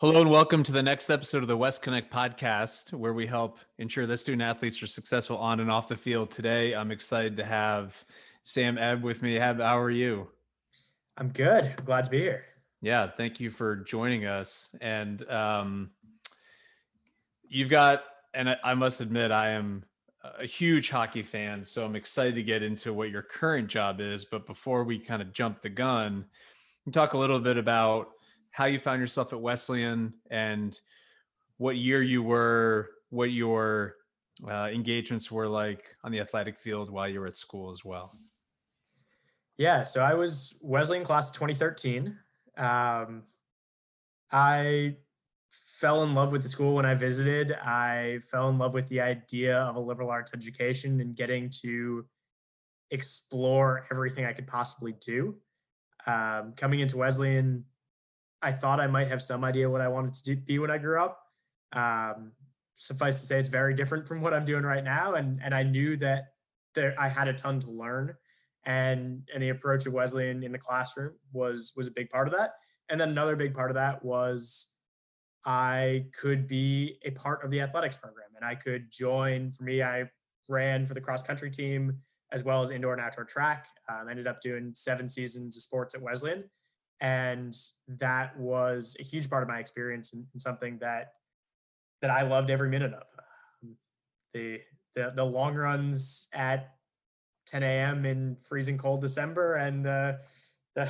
Hello and welcome to the next episode of the WesConnects podcast, where we help ensure that student athletes are successful on and off the field. Today, I'm excited to have Sam Ebb with me. Ebb, how are you? I'm good. I'm glad to be here. Yeah, thank you for joining us. And um, you've got, and I must admit, I am a huge hockey fan, so I'm excited to get into what your current job is. But before we kind of jump the gun, talk a little bit about how you found yourself at Wesleyan and what year you were, what your uh, engagements were like on the athletic field while you were at school as well. Yeah, so I was Wesleyan class 2013. Um, I fell in love with the school when I visited. I fell in love with the idea of a liberal arts education and getting to explore everything I could possibly do. Um, coming into Wesleyan, I thought I might have some idea what I wanted to do, be when I grew up. Um, suffice to say, it's very different from what I'm doing right now, and and I knew that there I had a ton to learn, and and the approach of Wesleyan in the classroom was was a big part of that. And then another big part of that was I could be a part of the athletics program, and I could join. For me, I ran for the cross country team as well as indoor and outdoor track. Um, ended up doing seven seasons of sports at Wesleyan and that was a huge part of my experience and, and something that that I loved every minute of. Um, the, the the long runs at 10 a.m. in freezing cold December, and the the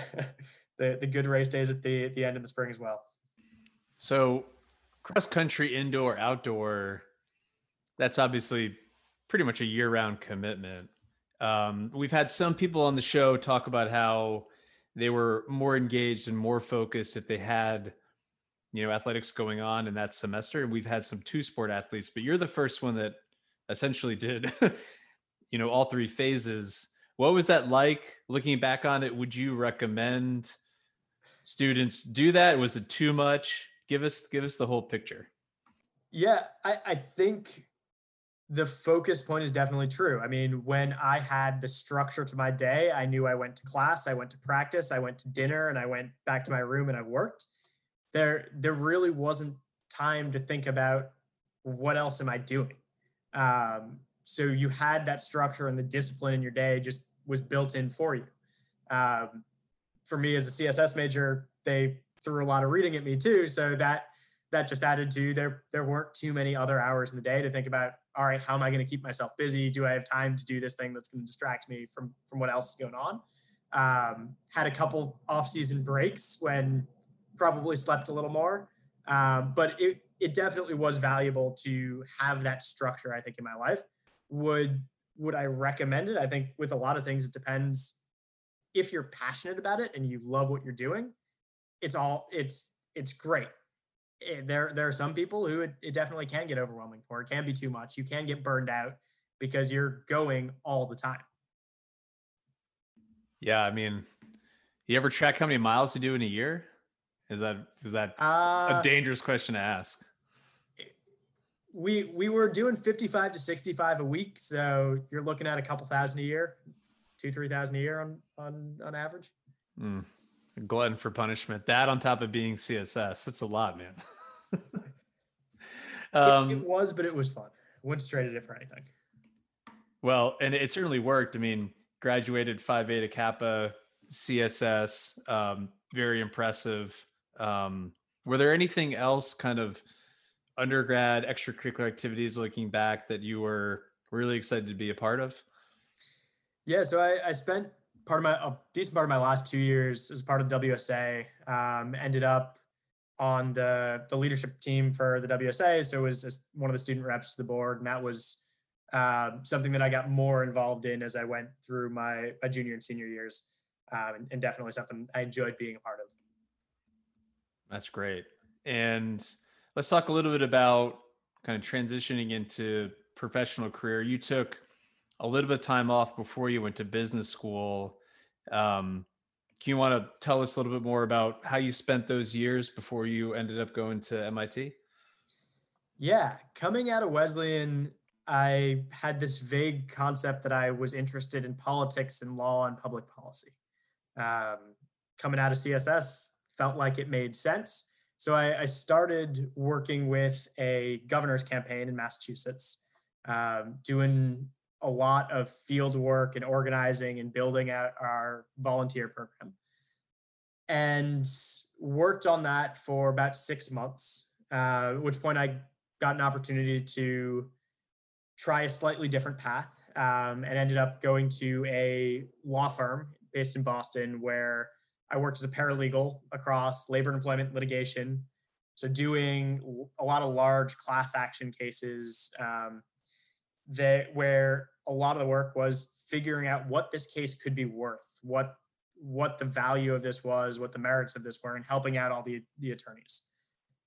the, the good race days at the the end of the spring as well. So, cross country, indoor, outdoor, that's obviously pretty much a year round commitment. Um, we've had some people on the show talk about how they were more engaged and more focused if they had you know athletics going on in that semester. And we've had some two sport athletes but you're the first one that essentially did you know all three phases. What was that like? Looking back on it would you recommend students do that? Was it too much? Give us give us the whole picture. Yeah i i think the focus point is definitely true. I mean, when I had the structure to my day, I knew I went to class, I went to practice, I went to dinner, and I went back to my room and I worked. There, there really wasn't time to think about what else am I doing. Um, so you had that structure and the discipline in your day just was built in for you. Um, for me as a CSS major, they threw a lot of reading at me too, so that that just added to there. There weren't too many other hours in the day to think about all right, how am I going to keep myself busy? Do I have time to do this thing that's going to distract me from from what else is going on? Um, had a couple off-season breaks when probably slept a little more, um, but it it definitely was valuable to have that structure. I think in my life would would I recommend it? I think with a lot of things, it depends if you're passionate about it and you love what you're doing. It's all it's it's great there there are some people who it, it definitely can get overwhelming for. It can be too much. You can get burned out because you're going all the time. Yeah, I mean, you ever track how many miles you do in a year? Is that is that uh, a dangerous question to ask? We we were doing 55 to 65 a week, so you're looking at a couple thousand a year, two three thousand a year on on on average. Mm, glutton for punishment. That on top of being CSS, that's a lot, man. um, it, it, was, but it was fun. Wouldn't trade it for anything. Well, and it certainly worked. I mean, graduated Phi Beta Kappa, CSS, um, very impressive. Um, were there anything else kind of undergrad extracurricular activities looking back that you were really excited to be a part of? Yeah, so I, I spent part of my a decent part of my last two years as part of the WSA. Um, ended up on the the leadership team for the WSA, so it was just one of the student reps to the board, and that was um, something that I got more involved in as I went through my, my junior and senior years, um, and, and definitely something I enjoyed being a part of. That's great. And let's talk a little bit about kind of transitioning into professional career. You took a little bit of time off before you went to business school. Um, can you want to tell us a little bit more about how you spent those years before you ended up going to MIT? Yeah, coming out of Wesleyan, I had this vague concept that I was interested in politics and law and public policy. Um, coming out of CSS, felt like it made sense. So I, I started working with a governor's campaign in Massachusetts, um, doing a lot of field work and organizing and building out our volunteer program. And worked on that for about six months, uh, at which point I got an opportunity to try a slightly different path um, and ended up going to a law firm based in Boston where I worked as a paralegal across labor and employment litigation. So, doing a lot of large class action cases um, that where a lot of the work was figuring out what this case could be worth, what what the value of this was, what the merits of this were, and helping out all the the attorneys.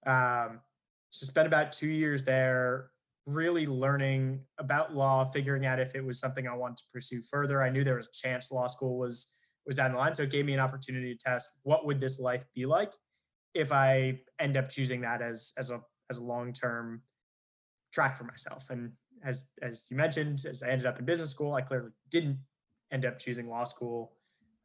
Um, so spent about two years there, really learning about law, figuring out if it was something I wanted to pursue further. I knew there was a chance law school was was down the line, so it gave me an opportunity to test what would this life be like if I end up choosing that as as a as a long term track for myself. And as as you mentioned, as I ended up in business school, I clearly didn't end up choosing law school.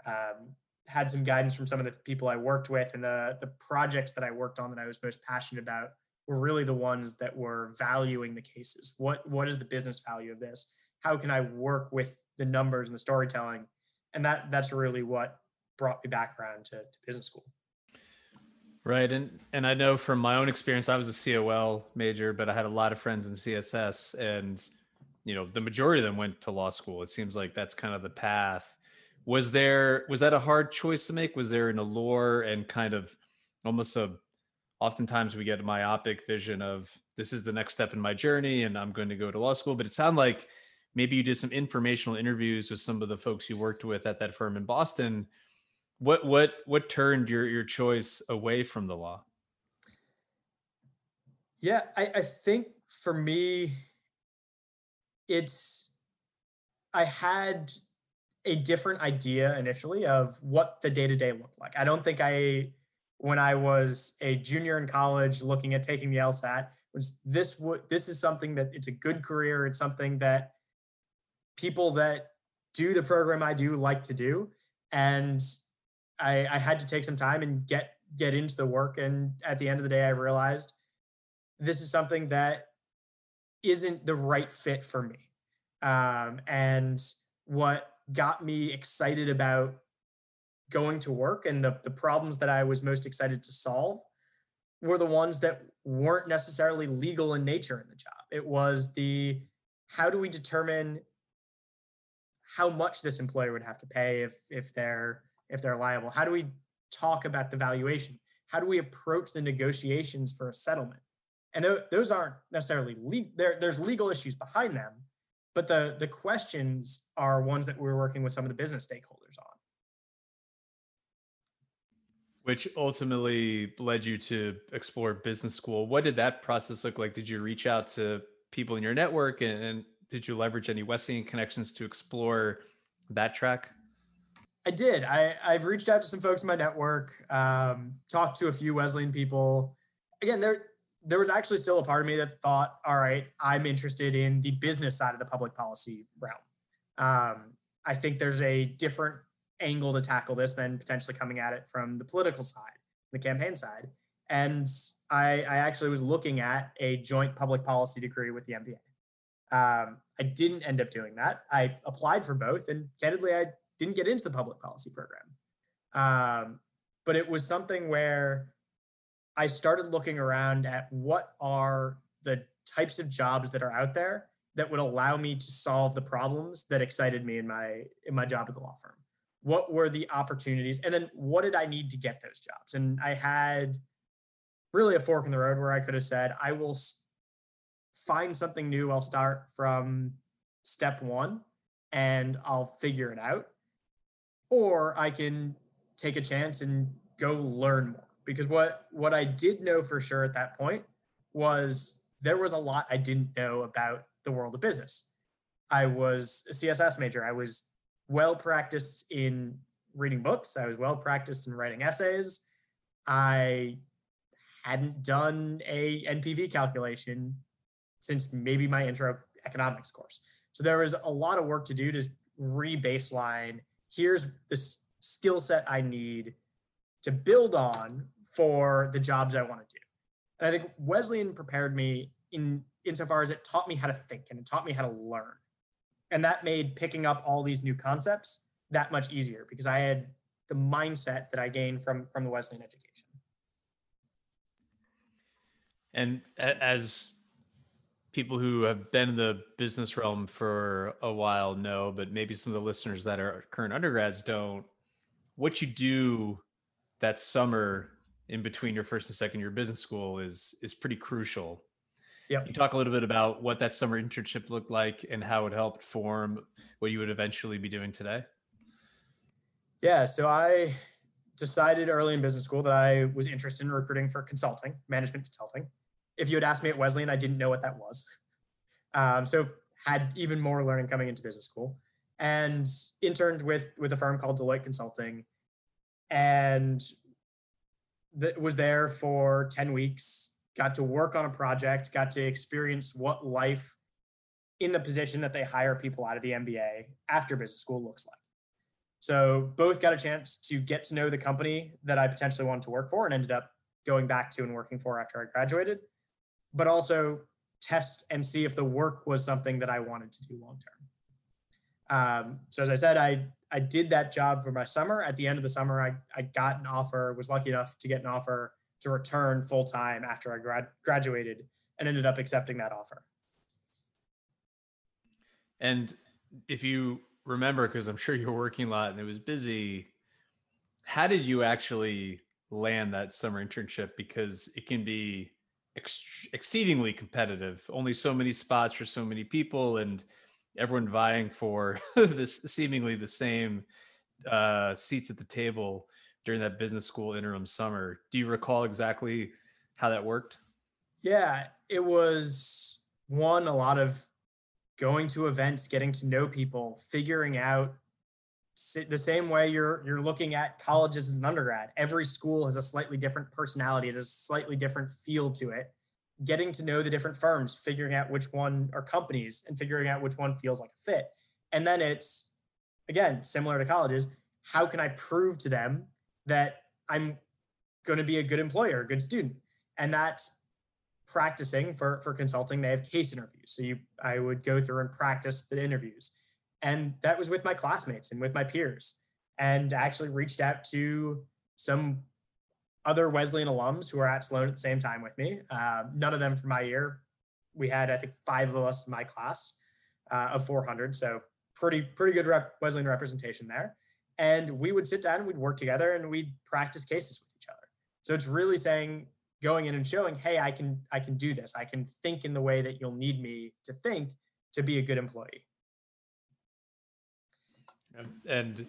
Um, had some guidance from some of the people I worked with, and the the projects that I worked on that I was most passionate about were really the ones that were valuing the cases. What what is the business value of this? How can I work with the numbers and the storytelling? And that that's really what brought me back around to, to business school. Right. And and I know from my own experience, I was a COL major, but I had a lot of friends in CSS and you know, the majority of them went to law school. It seems like that's kind of the path. Was there was that a hard choice to make? Was there an allure and kind of almost a oftentimes we get a myopic vision of this is the next step in my journey and I'm going to go to law school, but it sounded like maybe you did some informational interviews with some of the folks you worked with at that firm in Boston what what what turned your your choice away from the law? Yeah, I, I think for me, it's I had a different idea initially of what the day to day looked like. I don't think I, when I was a junior in college looking at taking the LSAT, was this would this is something that it's a good career. It's something that people that do the program I do like to do, and I, I had to take some time and get get into the work. And at the end of the day, I realized this is something that isn't the right fit for me. Um, and what got me excited about going to work and the, the problems that I was most excited to solve were the ones that weren't necessarily legal in nature in the job. It was the how do we determine how much this employer would have to pay if if they're if they're liable? How do we talk about the valuation? How do we approach the negotiations for a settlement? And those aren't necessarily legal. There, there's legal issues behind them, but the the questions are ones that we're working with some of the business stakeholders on. Which ultimately led you to explore business school. What did that process look like? Did you reach out to people in your network and, and did you leverage any Wesleyan connections to explore that track? I did. I, I've reached out to some folks in my network, um, talked to a few Wesleyan people. Again, there there was actually still a part of me that thought, all right, I'm interested in the business side of the public policy realm. Um, I think there's a different angle to tackle this than potentially coming at it from the political side, the campaign side. And I, I actually was looking at a joint public policy degree with the MBA. Um, I didn't end up doing that. I applied for both, and candidly, I didn't get into the public policy program. Um, but it was something where I started looking around at what are the types of jobs that are out there that would allow me to solve the problems that excited me in my in my job at the law firm. What were the opportunities, and then what did I need to get those jobs? And I had really a fork in the road where I could have said, I will find something new. I'll start from step one and I'll figure it out or I can take a chance and go learn more. Because what what I did know for sure at that point was there was a lot I didn't know about the world of business. I was a CSS major. I was well practiced in reading books. I was well practiced in writing essays. I hadn't done a NPV calculation since maybe my intro economics course. So there was a lot of work to do to re-baseline here's the skill set I need to build on for the jobs I want to do. And I think Wesleyan prepared me in insofar as it taught me how to think and it taught me how to learn. And that made picking up all these new concepts that much easier because I had the mindset that I gained from from the Wesleyan education. And as people who have been in the business realm for a while know, but maybe some of the listeners that are current undergrads don't, what you do that summer in between your first and second year business school is is pretty crucial. Yeah. You talk a little bit about what that summer internship looked like and how it helped form what you would eventually be doing today. Yeah, so I decided early in business school that I was interested in recruiting for consulting, management consulting. If you had asked me at Wesleyan, I didn't know what that was. Um, so had even more learning coming into business school and interned with with a firm called Deloitte Consulting and that was there for 10 weeks got to work on a project got to experience what life in the position that they hire people out of the MBA after business school looks like so both got a chance to get to know the company that I potentially wanted to work for and ended up going back to and working for after I graduated, but also test and see if the work was something that I wanted to do long term. Um, so as I said, I I did that job for my summer. At the end of the summer, I, I got an offer, was lucky enough to get an offer to return full time after I grad, graduated and ended up accepting that offer. And if you remember, because I'm sure you were working a lot and it was busy, how did you actually land that summer internship? Because it can be ex- exceedingly competitive, only so many spots for so many people, and everyone vying for this seemingly the same uh, seats at the table during that business school interim summer. Do you recall exactly how that worked? Yeah, it was one, a lot of going to events, getting to know people, figuring out the same way you're you're looking at colleges as an undergrad. Every school has a slightly different personality, it has a slightly different feel to it. Getting to know the different firms, figuring out which one are companies and figuring out which one feels like a fit. And then it's again similar to colleges. How can I prove to them that I'm going to be a good employer, a good student? And that's practicing for for consulting they have case interviews so you i would go through and practice the interviews and that was with my classmates and with my peers and actually reached out to some other wesleyan alums who are at sloan at the same time with me. Uh, none of them from my year. We had i think five of us in my class uh, of 400 so pretty pretty good rep, wesleyan representation there. And we would sit down and we'd work together and we'd practice cases with each other. So it's really saying going in and showing hey i can i can do this. I can think in the way that you'll need me to think to be a good employee and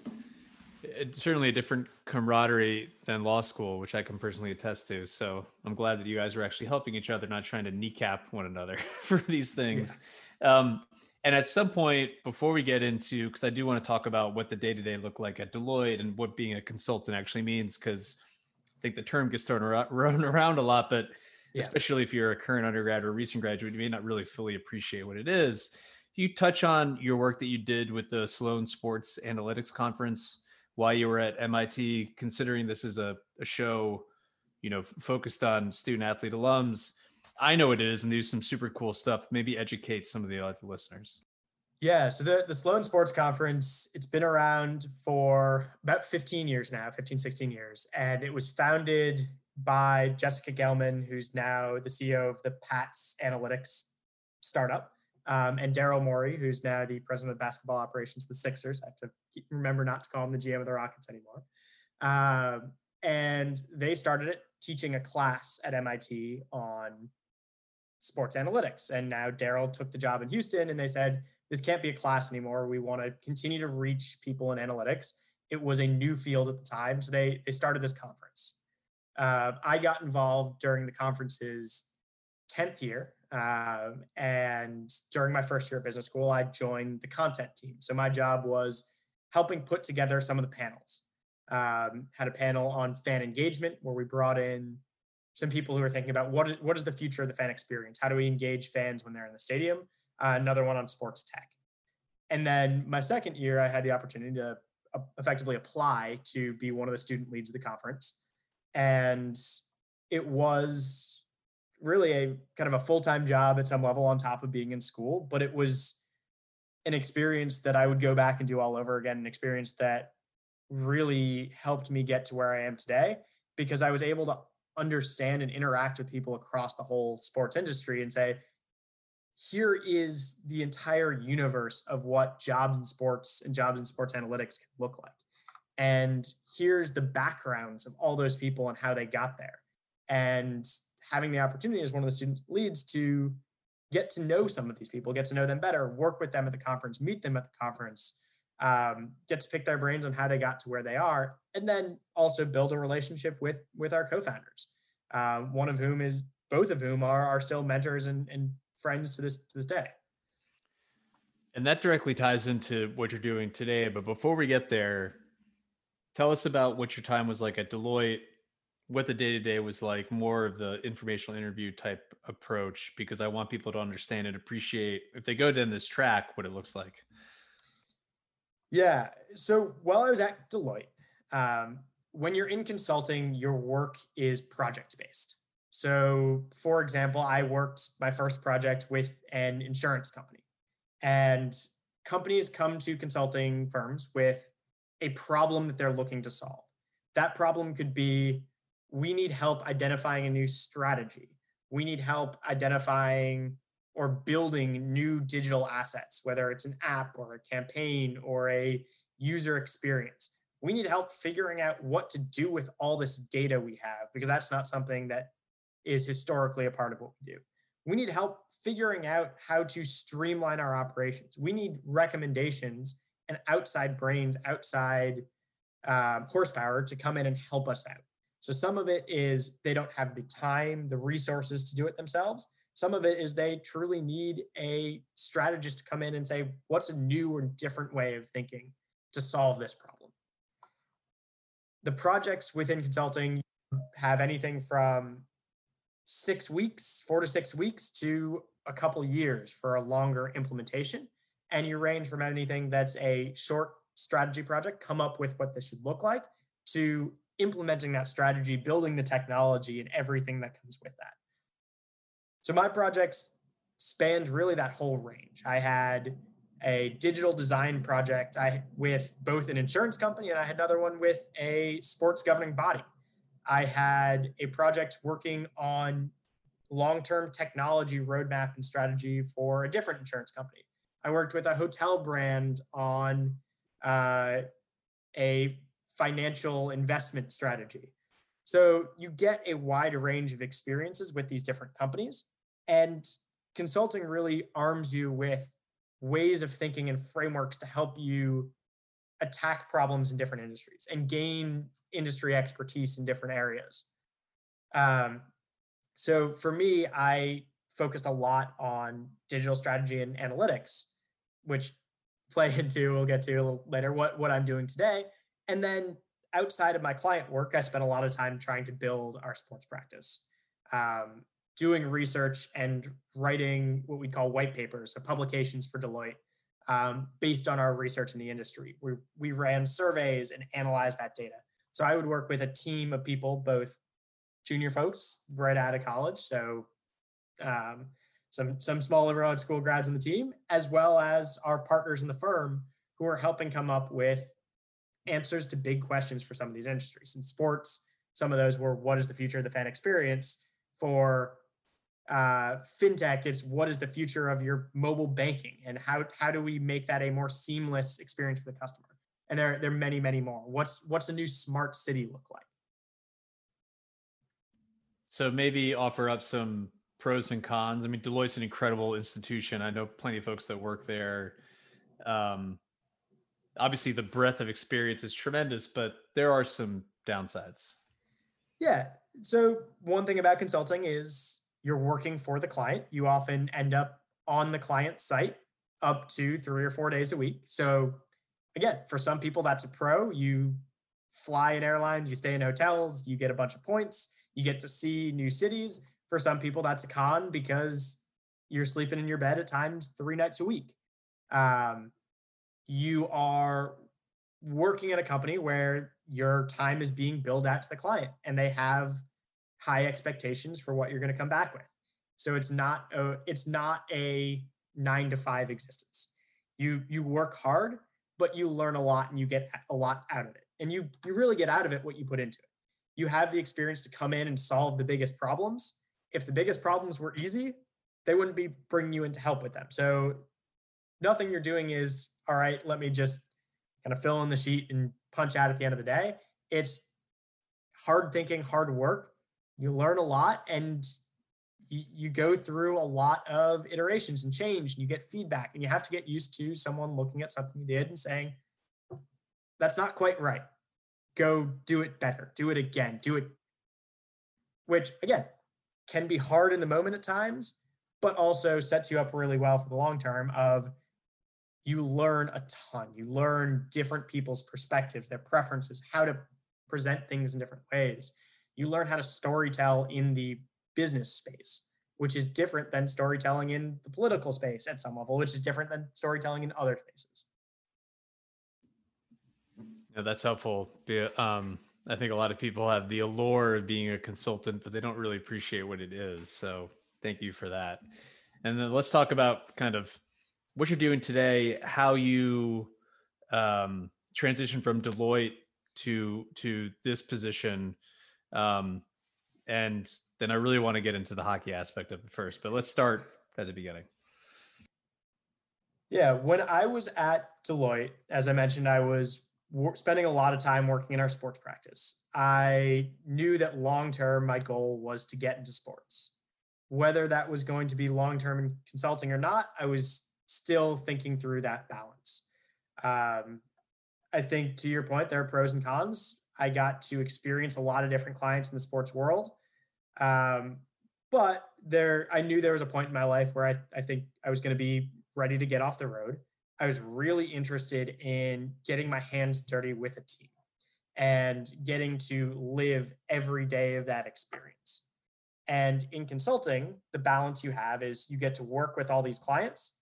it's certainly a different camaraderie than law school which i can personally attest to so i'm glad that you guys are actually helping each other not trying to kneecap one another for these things yeah. um, and at some point before we get into because i do want to talk about what the day-to-day look like at deloitte and what being a consultant actually means because I think the term gets thrown around, around a lot, but yeah. especially if you're a current undergrad or recent graduate, you may not really fully appreciate what it is. You touch on your work that you did with the Sloan Sports Analytics Conference while you were at MIT, considering this is a, a show, you know, focused on student athlete alums. I know it is, and do some super cool stuff. Maybe educate some of the other listeners. Yeah, so the, the Sloan Sports Conference, it's been around for about 15 years now, 15, 16 years. And it was founded by Jessica Gelman, who's now the CEO of the PATS Analytics startup, um, and Daryl Morey, who's now the president of basketball operations, the Sixers. I have to keep, remember not to call him the GM of the Rockets anymore. Um, and they started it teaching a class at MIT on sports analytics. And now Daryl took the job in Houston and they said, this can't be a class anymore. We want to continue to reach people in analytics. It was a new field at the time, so they they started this conference. Uh, I got involved during the conference's tenth year, um, and during my first year at business school, I joined the content team. So my job was helping put together some of the panels. Um, had a panel on fan engagement where we brought in some people who are thinking about what is, what is the future of the fan experience? How do we engage fans when they're in the stadium? uh, another one on sports tech. And then my second year, I had the opportunity to effectively apply to be one of the student leads of the conference. And it was really a kind of a full-time job at some level on top of being in school, but it was an experience that I would go back and do all over again, an experience that really helped me get to where I am today because I was able to understand and interact with people across the whole sports industry and say, here is the entire universe of what jobs in sports and jobs in sports analytics can look like. And here's the backgrounds of all those people and how they got there. And having the opportunity as one of the student leads to get to know some of these people, get to know them better, work with them at the conference, meet them at the conference, um, get to pick their brains on how they got to where they are, and then also build a relationship with with our co-founders. Um, one of whom is both of whom are are still mentors and, and friends to this to this day. And that directly ties into what you're doing today. But before we get there, tell us about what your time was like at Deloitte, what the day to day was like, more of the informational interview type approach, because I want people to understand and appreciate if they go down this track, what it looks like. Yeah. So while I was at Deloitte, um, when you're in consulting, your work is project based. So, for example, I worked my first project with an insurance company, and companies come to consulting firms with a problem that they're looking to solve. That problem could be we need help identifying a new strategy, we need help identifying or building new digital assets, whether it's an app or a campaign or a user experience. We need help figuring out what to do with all this data we have because that's not something that is historically a part of what we do. We need help figuring out how to streamline our operations. We need recommendations and outside brains, outside um, horsepower to come in and help us out. So some of it is they don't have the time, the resources to do it themselves. Some of it is they truly need a strategist to come in and say, what's a new or different way of thinking to solve this problem? The projects within consulting have anything from six weeks, four to six weeks, to a couple years for a longer implementation. And you range from anything that's a short strategy project, come up with what this should look like, to implementing that strategy, building the technology, and everything that comes with that. So my projects spanned really that whole range. I had a digital design project I with both an insurance company and I had another one with a sports governing body. I had a project working on long-term technology roadmap and strategy for a different insurance company. I worked with a hotel brand on uh, a financial investment strategy. So you get a wide range of experiences with these different companies. And consulting really arms you with ways of thinking and frameworks to help you attack problems in different industries and gain industry expertise in different areas. Um, so for me, I focused a lot on digital strategy and analytics, which play into we'll get to a little later what what I'm doing today. And then outside of my client work, I spent a lot of time trying to build our sports practice. Um, doing research and writing what we call white papers, so publications for Deloitte, um, based on our research in the industry. We, we ran surveys and analyzed that data. So I would work with a team of people, both junior folks right out of college, so um, some some small liberal arts school grads in the team, as well as our partners in the firm who are helping come up with answers to big questions for some of these industries. In sports, some of those were what is the future of the fan experience? For uh, fintech, it's what is the future of your mobile banking and how, how do we make that a more seamless experience for the customer? And there, there are many, many more. What's, what's a new smart city look like? So maybe offer up some pros and cons. I mean, Deloitte's an incredible institution. I know plenty of folks that work there. Um, obviously, the breadth of experience is tremendous, but there are some downsides. Yeah. So one thing about consulting is you're working for the client. You often end up on the client site up to three or four days a week. So, again, for some people, that's a pro. You fly in airlines, you stay in hotels, you get a bunch of points, you get to see new cities. For some people, that's a con because you're sleeping in your bed at times three nights a week. Um, you are working at a company where your time is being billed out to the client and they have high expectations for what you're going to come back with. So it's not a, it's not a 9 to 5 existence. You you work hard, but you learn a lot and you get a lot out of it. And you you really get out of it what you put into it. You have the experience to come in and solve the biggest problems. If the biggest problems were easy, they wouldn't be bringing you in to help with them. So nothing you're doing is all right, let me just kind of fill in the sheet and punch out at the end of the day. It's hard thinking, hard work. You learn a lot and you, you go through a lot of iterations and change and you get feedback and you have to get used to someone looking at something you did and saying, that's not quite right. Go do it better. Do it again. Do it, which again can be hard in the moment at times, but also sets you up really well for the long term of you learn a ton. You learn different people's perspectives, their preferences, how to present things in different ways. You learn how to storytell in the business space, which is different than storytelling in the political space at some level, which is different than storytelling in other spaces. Yeah, that's helpful. Um, I think a lot of people have the allure of being a consultant, but they don't really appreciate what it is. So thank you for that. And then let's talk about kind of what you're doing today, how you um, transition from Deloitte to to this position, um, and then I really want to get into the hockey aspect of it first. But let's start at the beginning. Yeah, when I was at Deloitte, as I mentioned, I was spending a lot of time working in our sports practice. I knew that long term, my goal was to get into sports. Whether that was going to be long term in consulting or not, I was still thinking through that balance. Um, I think to your point, there are pros and cons. I got to experience a lot of different clients in the sports world. Um, but there, I knew there was a point in my life where I, I think I was going to be ready to get off the road. I was really interested in getting my hands dirty with a team and getting to live every day of that experience. And in consulting, the balance you have is you get to work with all these clients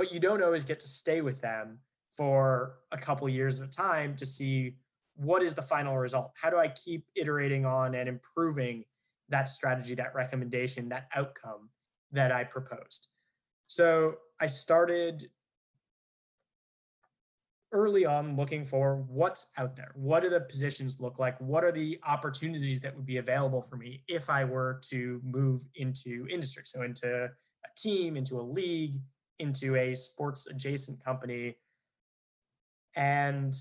but you don't always get to stay with them for a couple years at a time to see what is the final result. How do i keep iterating on and improving that strategy that recommendation that outcome that i proposed? So i started early on looking for what's out there. What do the positions look like? What are the opportunities that would be available for me if i were to move into industry? So into a team into a league into a sports adjacent company. And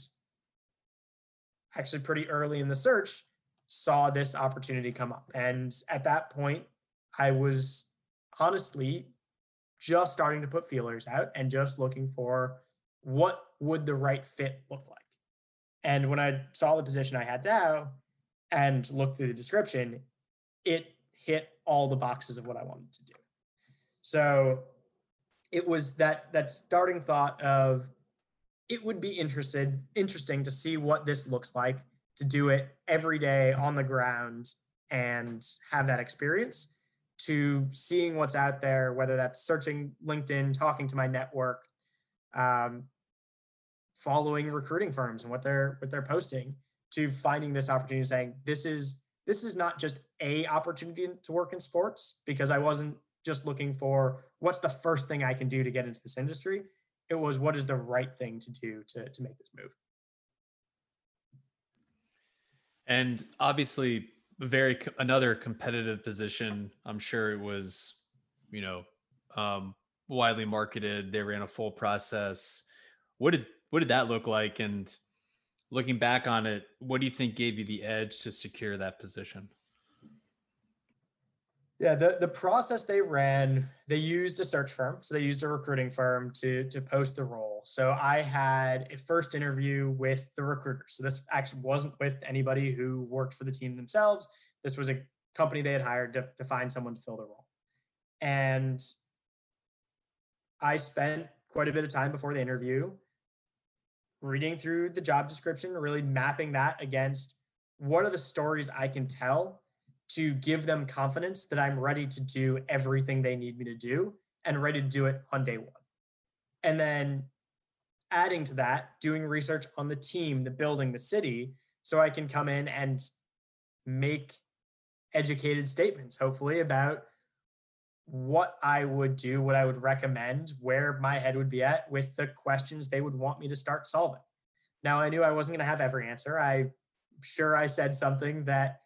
actually pretty early in the search saw this opportunity come up. And at that point i was honestly just starting to put feelers out and just looking for what would the right fit look like. And when i saw the position i had now and looked through the description it hit all the boxes of what i wanted to do. So it was that that starting thought of it would be interested interesting to see what this looks like to do it every day on the ground and have that experience to seeing what's out there whether that's searching linkedin talking to my network um, following recruiting firms and what they're what they're posting to finding this opportunity saying this is this is not just a opportunity to work in sports because i wasn't just looking for what's the first thing I can do to get into this industry. It was what is the right thing to do to, to make this move. And obviously, very another competitive position. I'm sure it was, you know, um, widely marketed. They ran a full process. What did what did that look like? And looking back on it, what do you think gave you the edge to secure that position? Yeah, the, the process they ran, they used a search firm. So they used a recruiting firm to, to post the role. So I had a first interview with the recruiter. So this actually wasn't with anybody who worked for the team themselves. This was a company they had hired to, to find someone to fill the role. And I spent quite a bit of time before the interview reading through the job description, really mapping that against what are the stories I can tell to give them confidence that I'm ready to do everything they need me to do and ready to do it on day one. And then adding to that, doing research on the team, the building, the city, so I can come in and make educated statements, hopefully, about what I would do, what I would recommend, where my head would be at with the questions they would want me to start solving. Now, I knew I wasn't going to have every answer. I'm sure I said something that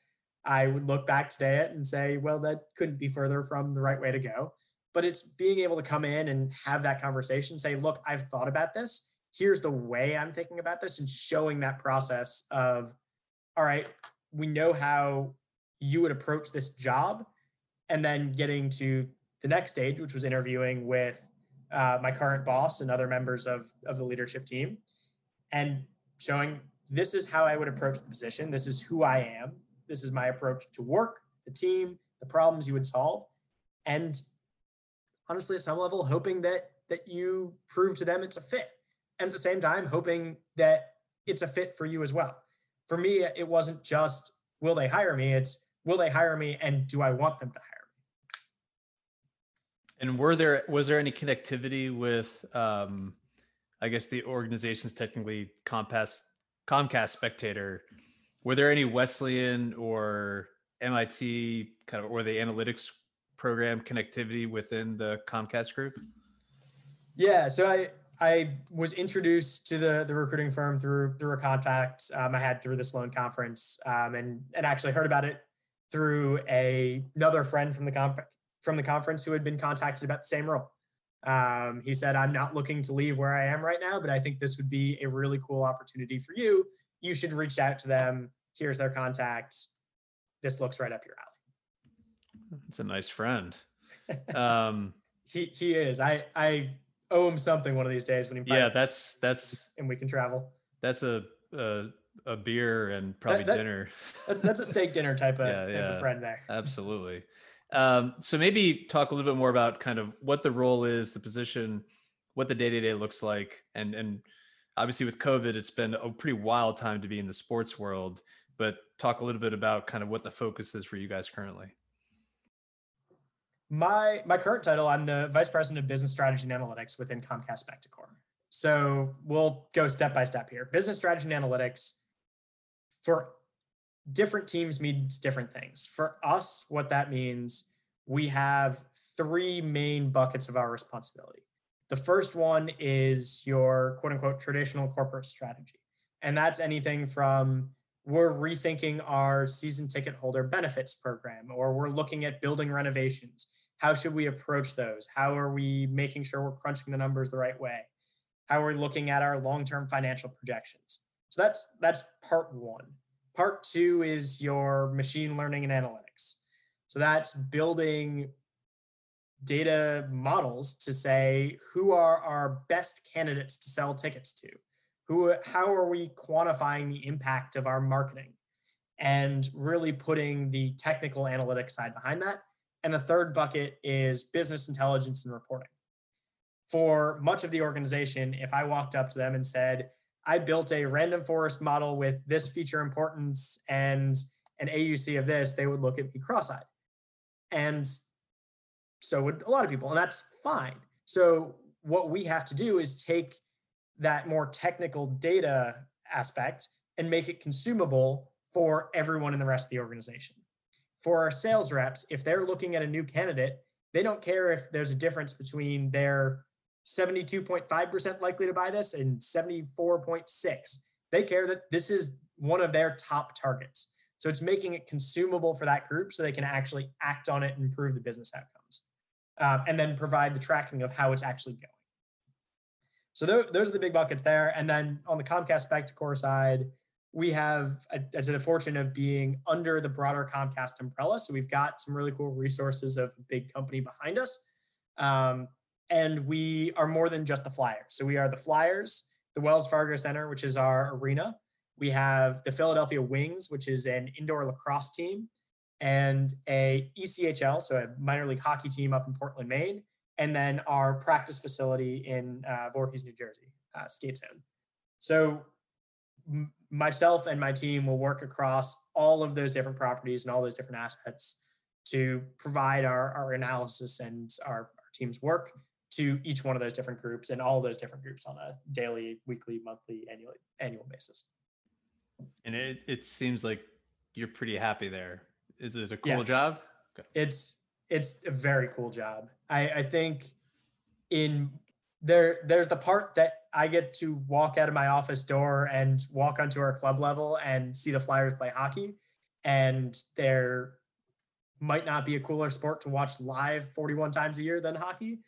I would look back today at and say, well, that couldn't be further from the right way to go. But it's being able to come in and have that conversation, say, look, I've thought about this. Here's the way I'm thinking about this, and showing that process of, all right, we know how you would approach this job and then getting to the next stage, which was interviewing with uh, my current boss and other members of, of the leadership team, and showing this is how I would approach the position. This is who I am. This is my approach to work, the team, the problems you would solve, and honestly, at some level, hoping that that you prove to them it's a fit, and at the same time, hoping that it's a fit for you as well. For me, it wasn't just will they hire me; it's will they hire me, and do I want them to hire me? and were there was there any connectivity with um I guess the organization's technically Comcast Comcast Spectacor. Were there any Wesleyan or MIT kind of or the analytics program connectivity within the Comcast group? Yeah, so I I was introduced to the the recruiting firm through through a contact um, I had through the Sloan conference, um, and and actually heard about it through a another friend from the comp- from the conference who had been contacted about the same role. Um, he said, I'm not looking to leave where I am right now, but I think this would be a really cool opportunity for you. You should reach out to them. Here's their contact. This looks right up your alley. It's a nice friend. Um, he he is. I I owe him something one of these days when he. Yeah, that's that's and we can travel. That's a a, a beer and probably That- that- dinner. That's that's a steak dinner type of Yeah, type yeah. of friend there. Absolutely. Um, so maybe talk a little bit more about kind of what the role is, the position, what the day to day looks like, and and obviously with COVID, it's been a pretty wild time to be in the sports world. But talk a little bit about kind of what the focus is for you guys currently. My my current title, I'm the vice president of business strategy and analytics within Comcast Spectacor. So we'll go step by step here. Business strategy and analytics for different teams means different things. For us, what that means, we have three main buckets of our responsibility. The first one is your quote unquote traditional corporate strategy. And that's anything from we're rethinking our season ticket holder benefits program, or we're looking at building renovations. How should we approach those? How are we making sure we're crunching the numbers the right way? How are we looking at our long-term financial projections? So that's that's part one. Part two is your machine learning and analytics. So that's building data models to say who are our best candidates to sell tickets to? Who how are we quantifying the impact of our marketing? And really putting the technical analytics side behind that. And the third bucket is business intelligence and reporting. For much of the organization if i walked up to them and said i built a random forest model with this feature importance and an auc of this they would look at me cross-eyed. And so would a lot of people and that's fine so what we have to do is take that more technical data aspect and make it consumable for everyone in the rest of the organization. For our sales reps, if they're looking at a new candidate, they don't care if there's a difference between their 72.5% likely to buy this and 74.6. They care that this is one of their top targets. So it's making it consumable for that group so they can actually act on it and improve the business outcomes. Um, and then provide the tracking of how it's actually going. So th- those are the big buckets there. And then on the Comcast Spectacor side, we have as the fortune of being under the broader Comcast umbrella. So we've got some really cool resources of a big company behind us. Um, and we are more than just the Flyers. So we are the Flyers, the Wells Fargo Center, which is our arena. We have the Philadelphia Wings, which is an indoor lacrosse team, and a ECHL, so a minor league hockey team up in Portland, Maine, and then our practice facility in uh, Voorhees, New Jersey, uh, skate zone. So m- myself and my team will work across all of those different properties and all those different assets to provide our, our analysis and our, our team's work to each one of those different groups and all those different groups on a daily, weekly, monthly, annual annual basis. And it it seems like you're pretty happy there. Is it a cool Yeah. job? It's it's a very cool job. I, I think in there there's the part that I get to walk out of my office door and walk onto our club level and see the Flyers play hockey. And there might not be a cooler sport to watch live 41 times a year than hockey.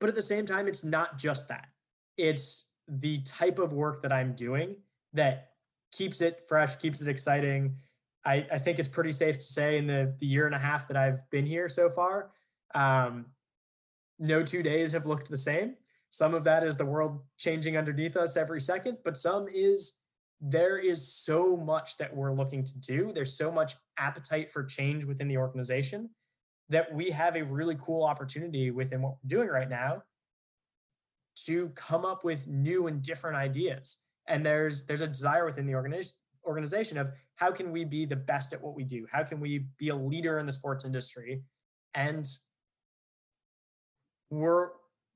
But at the same time, it's not just that. It's the type of work that I'm doing that keeps it fresh, keeps it exciting. I, I think it's pretty safe to say in the, the year and a half that I've been here so far, um, no two days have looked the same. Some of that is the world changing underneath us every second, but some is there is so much that we're looking to do. There's so much appetite for change within the organization that we have a really cool opportunity within what we're doing right now to come up with new and different ideas. And there's there's a desire within the organization organization of how can we be the best at what we do? How can we be a leader in the sports industry? And we're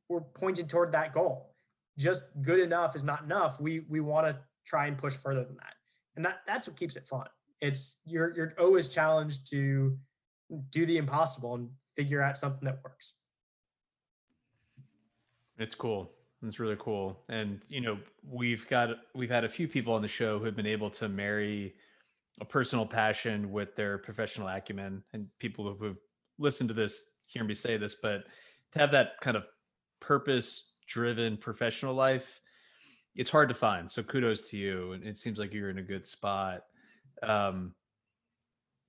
we're pointed toward that goal. Just good enough is not enough. We we want to try and push further than that. And that that's what keeps it fun. It's you're you're always challenged to do the impossible and figure out something that works. It's cool. It's really cool. And you know, we've got we've had a few people on the show who have been able to marry a personal passion with their professional acumen and people who've listened to this hear me say this, but to have that kind of purpose driven professional life, it's hard to find. So kudos to you. And it seems like you're in a good spot. Um,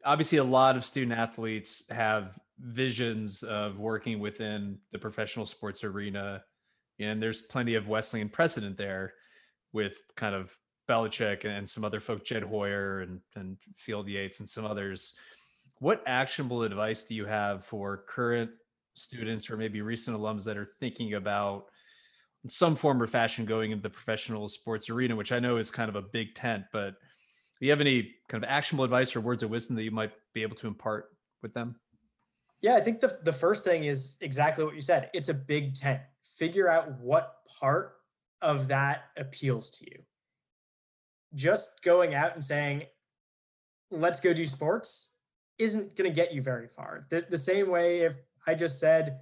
obviously a lot of student athletes have visions of working within the professional sports arena and there's plenty of Wesleyan precedent there with kind of Belichick and some other folk, Jed Hoyer and, and Field Yates and some others. What actionable advice do you have for current students or maybe recent alums that are thinking about some form or fashion going into the professional sports arena, which I know is kind of a big tent, but do you have any kind of actionable advice or words of wisdom that you might be able to impart with them? Yeah, I think the, the first thing is exactly what you said. It's a big tent figure out what part of that appeals to you. Just going out and saying, let's go do sports isn't going to get you very far. The, the same way if I just said,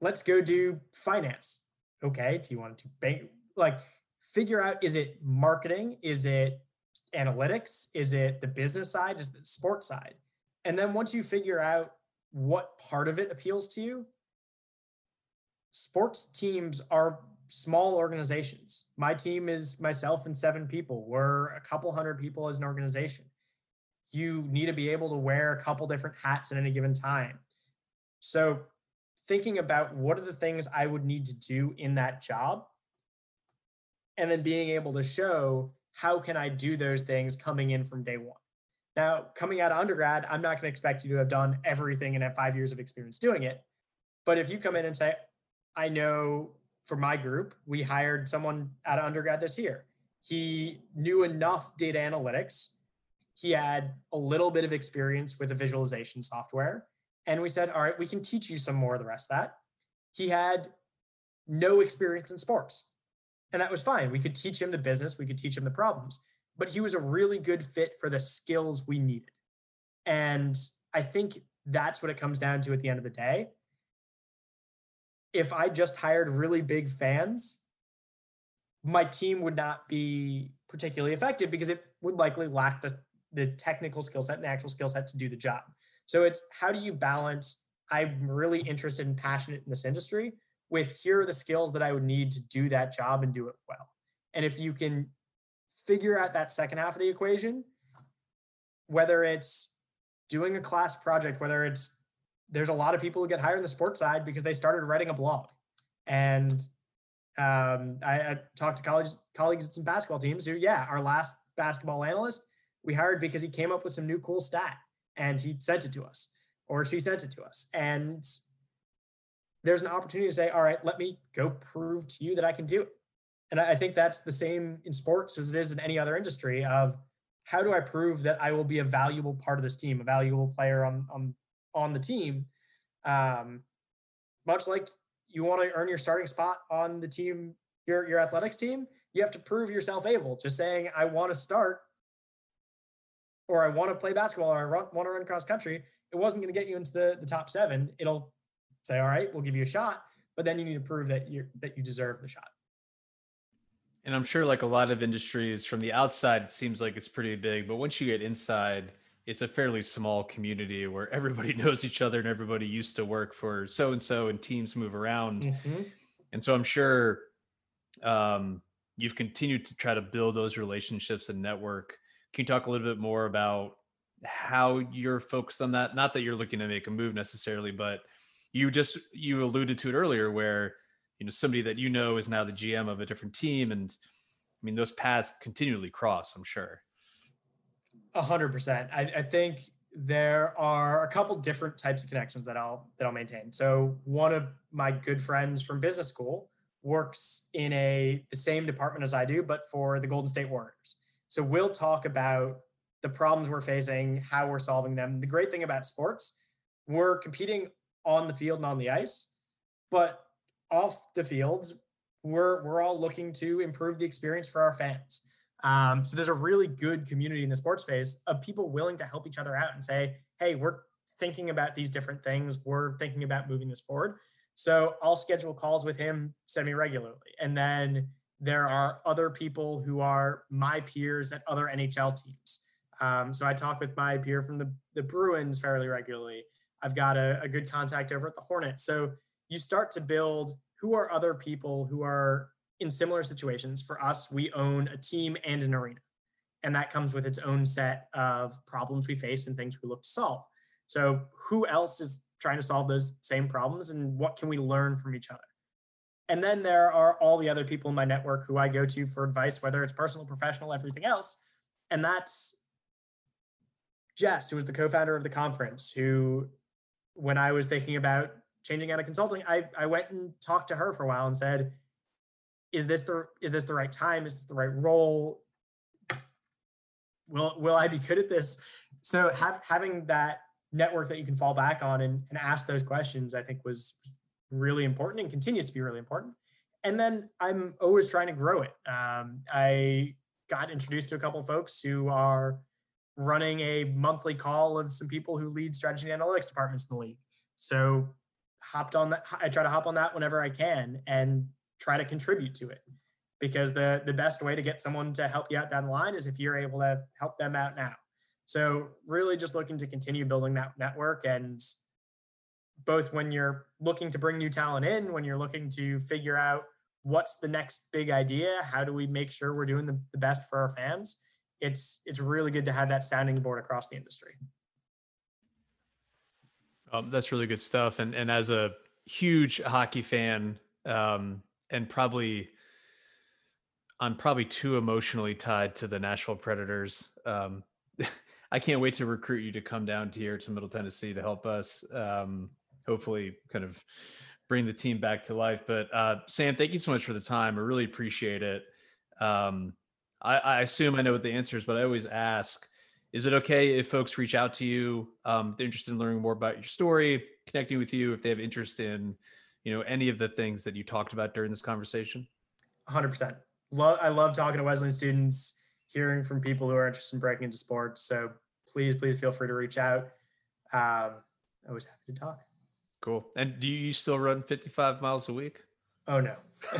let's go do finance. Okay. Do you want to bank? Like, figure out is it marketing? Is it analytics? Is it the business side? Is it the sports side? And then once you figure out what part of it appeals to you, sports teams are small organizations. My team is myself and seven people. We're a couple hundred people as an organization. You need to be able to wear a couple different hats at any given time. So, thinking about what are the things I would need to do in that job, and then being able to show how can I do those things coming in from day one. Now, coming out of undergrad, I'm not going to expect you to have done everything and have five years of experience doing it. But if you come in and say, I know for my group, we hired someone out of undergrad this year. He knew enough data analytics. He had a little bit of experience with a visualization software. And we said, all right, we can teach you some more of the rest of that. He had no experience in sports. And that was fine. We could teach him the business, we could teach him the problems, but he was a really good fit for the skills we needed. And I think that's what it comes down to at the end of the day if I just hired really big fans, my team would not be particularly effective because it would likely lack the, the technical skill set and actual skill set to do the job. So it's how do you balance? I'm really interested and passionate in this industry with here are the skills that I would need to do that job and do it well. And if you can figure out that second half of the equation, whether it's doing a class project, whether it's there's a lot of people who get hired in the sports side because they started writing a blog. And um, I, I, talked to college colleagues at some basketball teams who, yeah, our last basketball analyst we hired because he came up with some new cool stat and he sent it to us or she sent it to us. And there's an opportunity to say, all right, let me go prove to you that I can do it. And I think that's the same in sports as it is in any other industry of how do I prove that I will be a valuable part of this team, a valuable player on, on on the team um, much like you want to earn your starting spot on the team, your your athletics team, you have to prove yourself able. Just saying, I want to start, or I want to play basketball, or I run, want to run cross country. It wasn't going to get you into the, the top seven. It'll say, all right, we'll give you a shot, but then you need to prove that you that you deserve the shot. And I'm sure, like a lot of industries, from the outside, it seems like it's pretty big, but once you get inside, it's a fairly small community where everybody knows each other and everybody used to work for so and so, and teams move around. Mm-hmm. And so I'm sure um, you've continued to try to build those relationships and network. Can you talk a little bit more about how you're focused on that? Not that you're looking to make a move necessarily, but you just you alluded to it earlier where you know somebody that you know is now the GM of a different team, and I mean those paths continually cross. I'm sure. A hundred percent. I think there are a couple different types of connections that I'll that I'll maintain. So one of my good friends from business school works in a the same department as I do, but for the Golden State Warriors. So we'll talk about the problems we're facing, how we're solving them. The great thing about sports, we're competing on the field and on the ice, but off the fields, we're we're all looking to improve the experience for our fans. Um, so there's a really good community in the sports space of people willing to help each other out and say, "Hey, we're thinking about these different things. We're thinking about moving this forward." So I'll schedule calls with him semi regularly, and then there are other people who are my peers at other NHL teams. Um, so I talk with my peer from the, the Bruins fairly regularly. I've got a, a good contact over at the Hornet. So you start to build who are other people who are in similar situations. For us, we own a team and an arena, and that comes with its own set of problems we face and things we look to solve. So, who else is trying to solve those same problems, and what can we learn from each other? And then there are all the other people in my network who I go to for advice, whether it's personal, professional, everything else. And that's Jess, who was the co founder of the conference, who, when I was thinking about changing out of consulting, I, I went and talked to her for a while and said, is this the is this the right time? Is this the right role? Will will I be good at this? So have, having that network that you can fall back on and, and ask those questions, I think was really important and continues to be really important. And then I'm always trying to grow it. Um, I got introduced to a couple folks who are running a monthly call of some people who lead strategy and analytics departments in the league. So hopped on that. I try to hop on that whenever I can and try to contribute to it because the the best way to get someone to help you out down the line is if you're able to help them out now. So really just looking to continue building that network and both when you're looking to bring new talent in, when you're looking to figure out what's the next big idea, how do we make sure we're doing the, the best for our fans? It's it's really good to have that sounding board across the industry. Um, that's really good stuff. And and as a huge hockey fan, um, and probably I'm probably too emotionally tied to the Nashville Predators. Um, I can't wait to recruit you to come down here to Middle Tennessee to help us. Um, hopefully, kind of bring the team back to life. But uh, Sam, thank you so much for the time. I really appreciate it. Um, I, I, assume I know what the answer is, but I always ask: Is it okay if folks reach out to you? Um, they're interested in learning more about your story, connecting with you, if they have interest in you know any of the things that you talked about during this conversation? 100% love i love talking to wesleyan students hearing from people who are interested in breaking into sports so please please feel free to reach out. Um, i was happy to talk. Cool. And do you still run 55 miles a week? Oh no.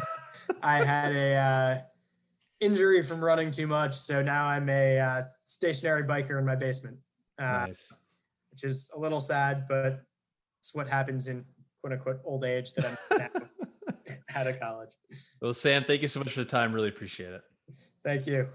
I had a uh, injury from running too much so now i'm a uh, stationary biker in my basement. Uh, nice. which is a little sad but it's what happens in quote unquote old age that I'm out of college. Well, Sam, thank you so much for the time. Really appreciate it. Thank you.